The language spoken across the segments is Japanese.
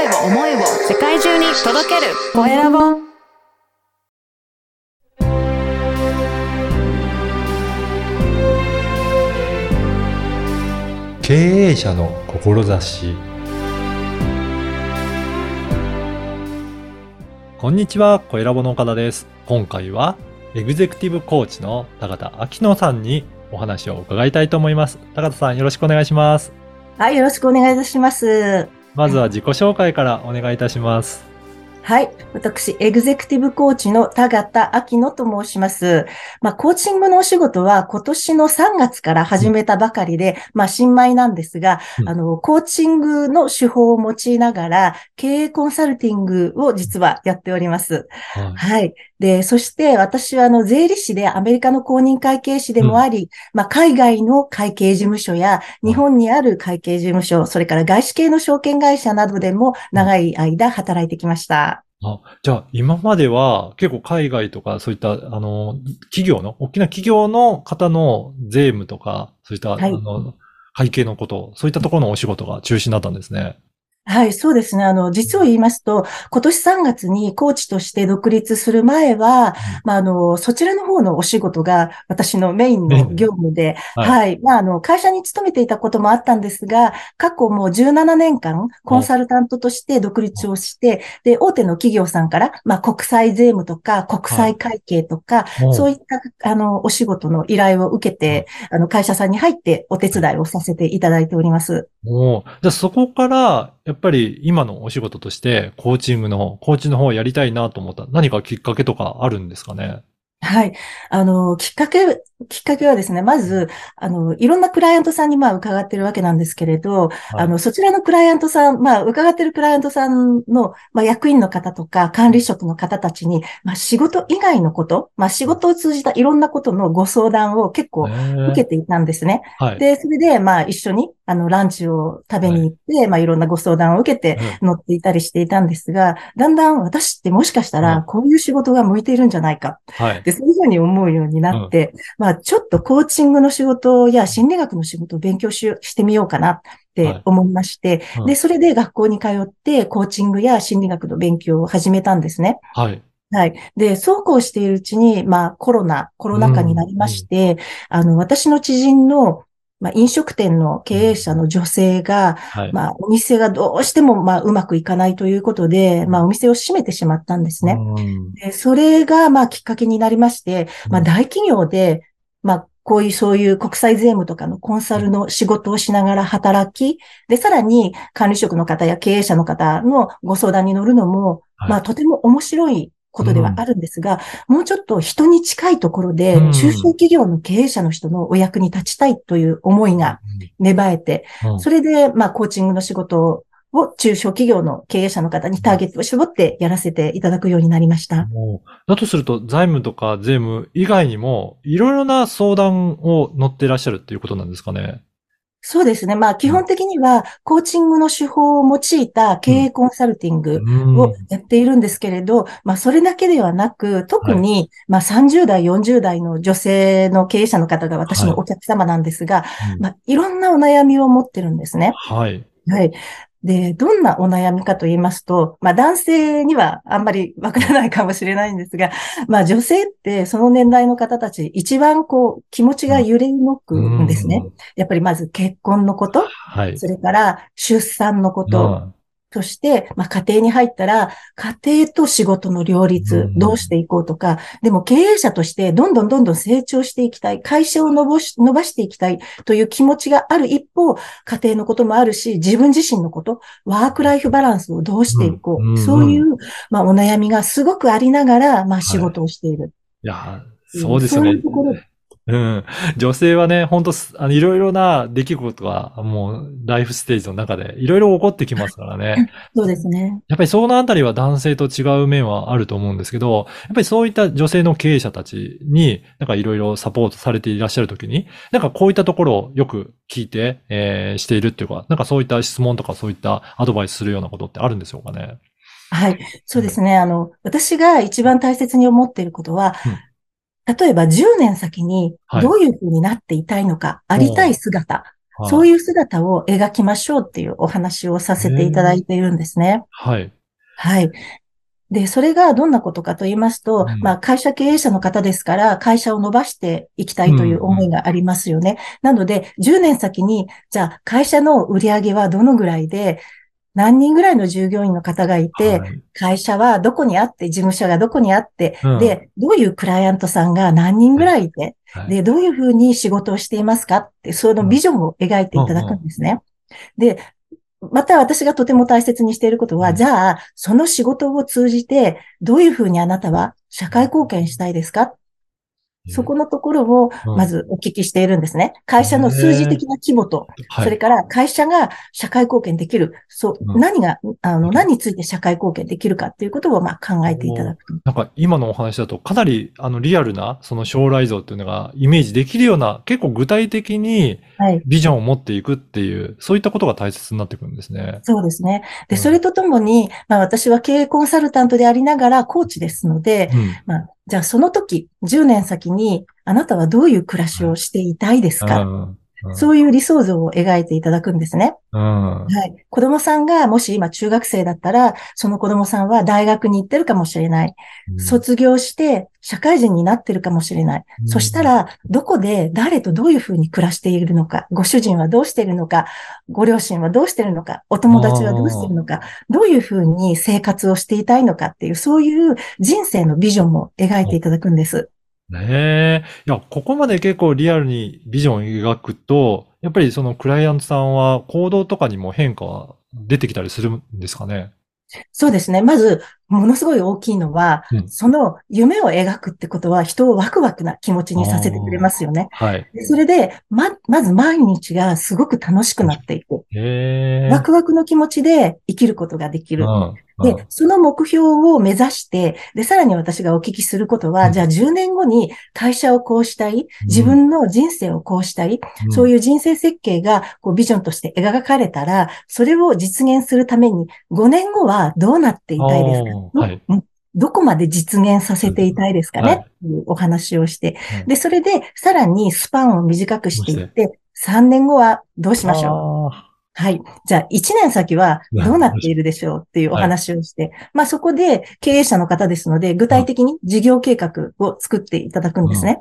声を思いを世界中に届けるコエラボ経営者の志こんにちは、コエラボの岡田です。今回はエグゼクティブコーチの高田明野さんにお話を伺いたいと思います。高田さんよろしくお願いします。はい、よろしくお願いいたします。まずは自己紹介からお願いいたします。はい。私、エグゼクティブコーチの田形明野と申します。まあ、コーチングのお仕事は今年の3月から始めたばかりで、まあ、新米なんですが、うんあの、コーチングの手法を用いながら、経営コンサルティングを実はやっております。はい。はい。で、そして私はあの税理士でアメリカの公認会計士でもあり、まあ海外の会計事務所や日本にある会計事務所、それから外資系の証券会社などでも長い間働いてきました。あじゃあ、今までは結構海外とかそういった、あの、企業の、大きな企業の方の税務とか、そういった、はいあの、会計のこと、そういったところのお仕事が中心だったんですね。はい、そうですね。あの、実を言いますと、今年3月にコーチとして独立する前は、まあ、あの、そちらの方のお仕事が私のメインの業務で、はい。はい。まあ、あの、会社に勤めていたこともあったんですが、過去もう17年間、コンサルタントとして独立をして、で、大手の企業さんから、まあ、国際税務とか、国際会計とか、そういった、あの、お仕事の依頼を受けて、あの、会社さんに入ってお手伝いをさせていただいております。おー。じゃあそこから、やっぱり今のお仕事として、コーチングの、コーチの方をやりたいなと思った。何かきっかけとかあるんですかね？はい。あの、きっかけ、きっかけはですね、まず、あの、いろんなクライアントさんにまあ伺ってるわけなんですけれど、あの、そちらのクライアントさん、まあ、伺ってるクライアントさんの、まあ、役員の方とか管理職の方たちに、まあ、仕事以外のこと、まあ、仕事を通じたいろんなことのご相談を結構受けていたんですね。はい。で、それで、まあ、一緒に、あの、ランチを食べに行って、まあ、いろんなご相談を受けて乗っていたりしていたんですが、だんだん私ってもしかしたうんら、こういう仕事が向いているんじゃないか。はい。で、そういうふうに思うようになって、まあ、ちょっとコーチングの仕事や心理学の仕事を勉強ししてみようかなって思いまして、うんで、それで学校に通って、コーチングや心理学の勉強を始めたんですね。はい。はい。で、そうこうしているうちに、まあ、コロナ、コロナ禍になりまして、あの、私の知人の、まあ、飲食店の経営者の女性が、はい。まあ、お店がどうしても、まあ、うまくいかないということで、まあ、お店を閉めてしまったんですね。うん。でそれが、まあ、きっかけになりまして、まあ、大企業で、まあ、こういう、そういう国際税務とかのコンサルの仕事をしながら働き、で、さらに管理職の方や経営者の方のご相談に乗るのも、はい。まあ、とても面白いことではあるんですが、もうちょっと人に近いところでうん、中小企業の経営者の人のお役に立ちたいという思いが芽生えて、うんそれで、まあ、コーチングの仕事を中小企業の経営者の方にターゲットを絞ってやらせていただくようになりました。だとすると、財務とか税務以外にも、いろいろな相談を乗ってらっしゃるっていうことなんですかね。そうですね。まあ、基本的には、コーチングの手法を用いた経営コンサルティングうんをやっているんですけれど、まあ、それだけではなく、特に、まあ、30代、40代の女性の経営者の方が私のお客様なんですが、うんまあ、いろんなお悩みを持ってるんですね。はい。はい。で、どんなお悩みかと言いますと、まあ男性にはあんまりわからないかもしれないんですが、まあ女性ってその年代の方たち一番こう気持ちが揺れ動くんですね。うん。やっぱりまず結婚のこと、はい。それから出産のこと、うんそして、まあ、家庭に入ったら、家庭と仕事の両立う、ん。どうしていこうとか、でも経営者としてどんどんどんどん成長していきたい、会社を伸ばし伸ばしていきたいという気持ちがある一方、家庭のこともあるし、自分自身のこと、ワークライフバランスをどうしていこう、うん。うん。そういう、まあ、お悩みがすごくありながら、まあ、仕事をしている。いや、そうですよね。そういうところ。うん。女性はね、本当あの、いろいろな出来事が、もう、ライフステージの中で、いろいろ起こってきますからね。そうですね。やっぱりそのあたりは男性と違う面はあると思うんですけど、やっぱりそういった女性の経営者たちに、なんかいろいろサポートされていらっしゃるときに、なんかこういったところをよく聞いて、えーしているっていうか、なんかそういった質問とかそういったアドバイスするようなことってあるんでしょうかね？はい。そうですね。あの、私が一番大切に思っていることは、例えば10年先にはいどういうふうになっていたいのか、ありたい姿、はいそういう姿を描きましょうっていうお話をさせていただいているんですね。はい。はい。で、それがどんなことかと言いますと、うんまあ会社経営者の方ですから、会社を伸ばしていきたいという思いがありますよね。なので、10年先に、じゃあ会社の売り上げはどのぐらいで、何人ぐらいの従業員の方がいて、はい。会社はどこにあって、事務所がどこにあって、うん。で、どういうクライアントさんが何人ぐらいいて、はいで、どういうふうに仕事をしていますかって、そのビジョンを描いていただくんですね。で、また私がとても大切にしていることは、うん。じゃあ、その仕事を通じて、どういうふうにあなたは社会貢献したいですかそこのところを、うんまずお聞きしているんですね。会社の数字的な規模と、はい、それから会社が社会貢献できる、そう、うん何が、あの、何について社会貢献できるかっていうことを、まあ、考えていただくと。なんか今のお話だとかなりあのリアルなその将来像っていうのがイメージできるような結構具体的にはい。ビジョンを持っていくっていう、そういったことが大切になってくるんですね。そうですね。で、うんそれとともに、まあ私は経営コンサルタントでありながらコーチですので、うん。まあ、じゃあその時、10年先に、あなたはどういう暮らしをしていたいですか、そういう理想像を描いていただくんですね。うん。はい。子供さんがもし今中学生だったら、その子供さんは大学に行ってるかもしれない。卒業して社会人になってるかもしれない。うんそしたら、どこで誰とどういうふうに暮らしているのか、ご主人はどうしているのか、ご両親はどうしているのか、お友達はどうしているのか、どういうふうに生活をしていたいのかっていう、そういう人生のビジョンも描いていただくんです。ねえ。いや、ここまで結構リアルにビジョンを描くと、やっぱりそのクライアントさんは行動とかにも変化は出てきたりするんですかね？そうですね。まず、ものすごい大きいのは、うんその夢を描くってことは人をワクワクな気持ちにさせてくれますよね。はい。でそれで、ま、まず毎日がすごく楽しくなっていく。へえ。ワクワクの気持ちで生きることができる。うんで、その目標を目指して、で、さらに私がお聞きすることは、うん。じゃあ10年後に会社をこうしたい、自分の人生をこうしたい、そういいう人生設計がこうビジョンとして描かれたら、それを実現するために5年後はどうなっていたいですか、はい。うんどこまで実現させていたいですかね、はい。っていうお話をしてうん。で、それでさらにスパンを短くしていって、3年後はどうしましょう？ょはい。じゃあ、1年先はどうなっているでしょうっていうお話をして、まあそこで経営者の方ですので、具体的に事業計画を作っていただくんですね。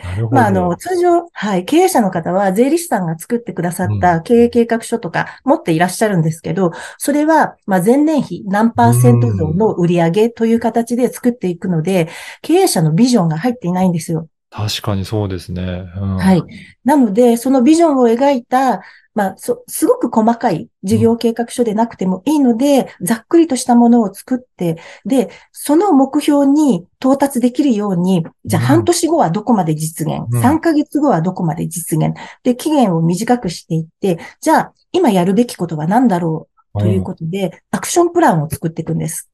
う。なるほど。まああの、通常、はい、経営者の方は税理士さんが作ってくださった経営計画書とか持っていらっしゃるんですけど、それは、まあ前年比何パーセント増の売上という形で作っていくので、経営者のビジョンが入っていないんですよ。確かにそうですね。うんはい。なので、そのビジョンを描いた、まあ、そ、すごく細かい事業計画書でなくてもいいので、ざっくりとしたものを作って、で、その目標に到達できるように、じゃあうん。半年後はどこまで実現、うん。3ヶ月後はどこまで実現、で、期限を短くしていって、じゃあ今やるべきことは何だろう？ということで、アクションプランを作っていくんです。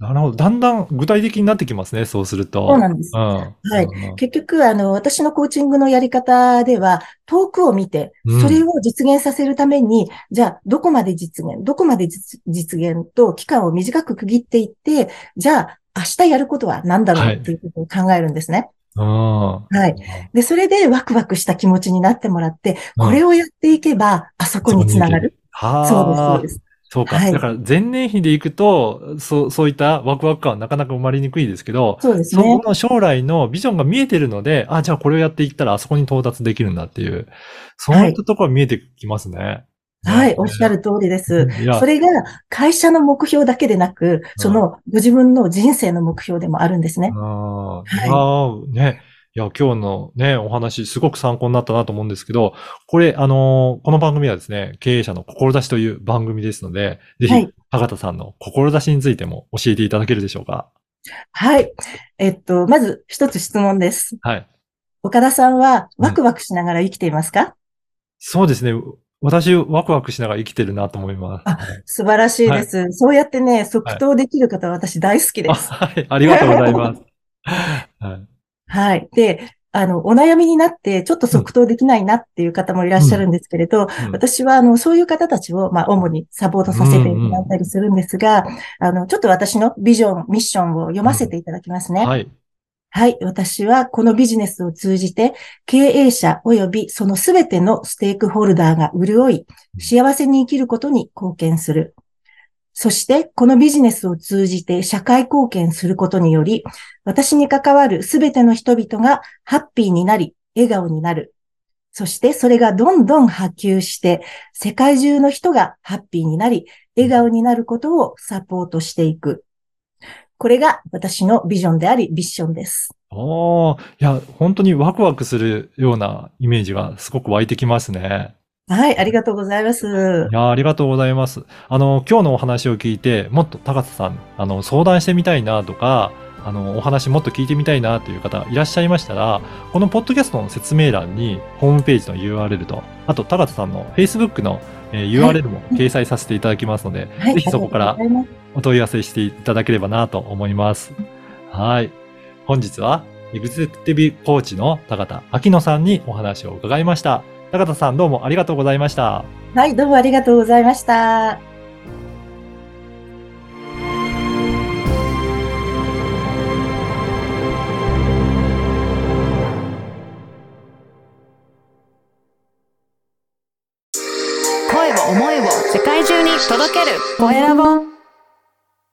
なるほど。だんだん具体的になってきますね、そうすると。そうなんです。うん。はいうん結局、あの、私のコーチングのやり方では、遠くを見てうん、それを実現させるために、じゃあ、どこまで実現、どこまで実実現と期間を短く区切っていって、じゃあ、明日やることは何だろはいうっていうことを考えるんですね。うん。はい。で、それでワクワクした気持ちになってもらって、うんこれをやっていけば、あそこにつながる。はあ。そうです、そうです。そうか。はいだから前年比でいくと、そう、そういったワクワク感はなかなか生まれにくいですけど、そうですね。そこの将来のビジョンが見えてるので、あ、じゃあこれをやっていったらあそこに到達できるんだっていう、そういったところが見えてきますね。はい、おっしゃる通りです。それが会社の目標だけでなく、そのご自分の人生の目標でもあるんですね。ああ、はいね。いや、今日のね、お話、すごく参考になったなと思うんですけど、これ、あのーこの番組はですね、経営者の志という番組ですので、ぜひ、はいさんの志についても教えていただけるでしょうか？はい。えっと、まず一つ質問です。はい。岡田さんはワクワクしながら生きていますか、そうですね。私、ワクワクしながら生きてるなと思います。あ素晴らしいです。そうやってね、即答できる方は私大好きであす。はい。ありがとうございます。はい。はい。で、あの、お悩みになって、ちょっと即答できないなっていう方もいらっしゃるんですけれど、うん私は、あの、そういう方たちを、まあ、主にサポートさせていただいたりするんですが、あの、ちょっと私のビジョン、ミッションを読ませていただきますね。はい。はい。私はこのビジネスを通じて、経営者及びそのすべてのステークホルダーが潤い、幸せに生きることに貢献する。そして、このビジネスを通じて社会貢献することにより、私に関わるすべての人々がハッピーになり、笑顔になる。そしてそれがどんどん波及して、世界中の人がハッピーになり、笑顔になることをサポートしていく。これが私のビジョンであり、ビッションです。おー、いや、本当にワクワクするようなイメージがすごく湧いてきますね。はい、ありがとうございます。いや、ありがとうございます。あの、今日のお話を聞いて、もっと高田さん、あの、相談してみたいなとか、あの、お話もっと聞いてみたいなという方いらっしゃいましたら、このポッドキャストの説明欄にホームページの URL と、あと、高田さんの Facebook の、えー、URL も掲載させていただきますので、はい、ぜひそこからお問い合わせしていただければなと思います。はい。本日は、エグゼクティブコーチの高田明野さんにお話を伺いました。中田さんどうもありがとうございました。はい、どうもありがとうございました。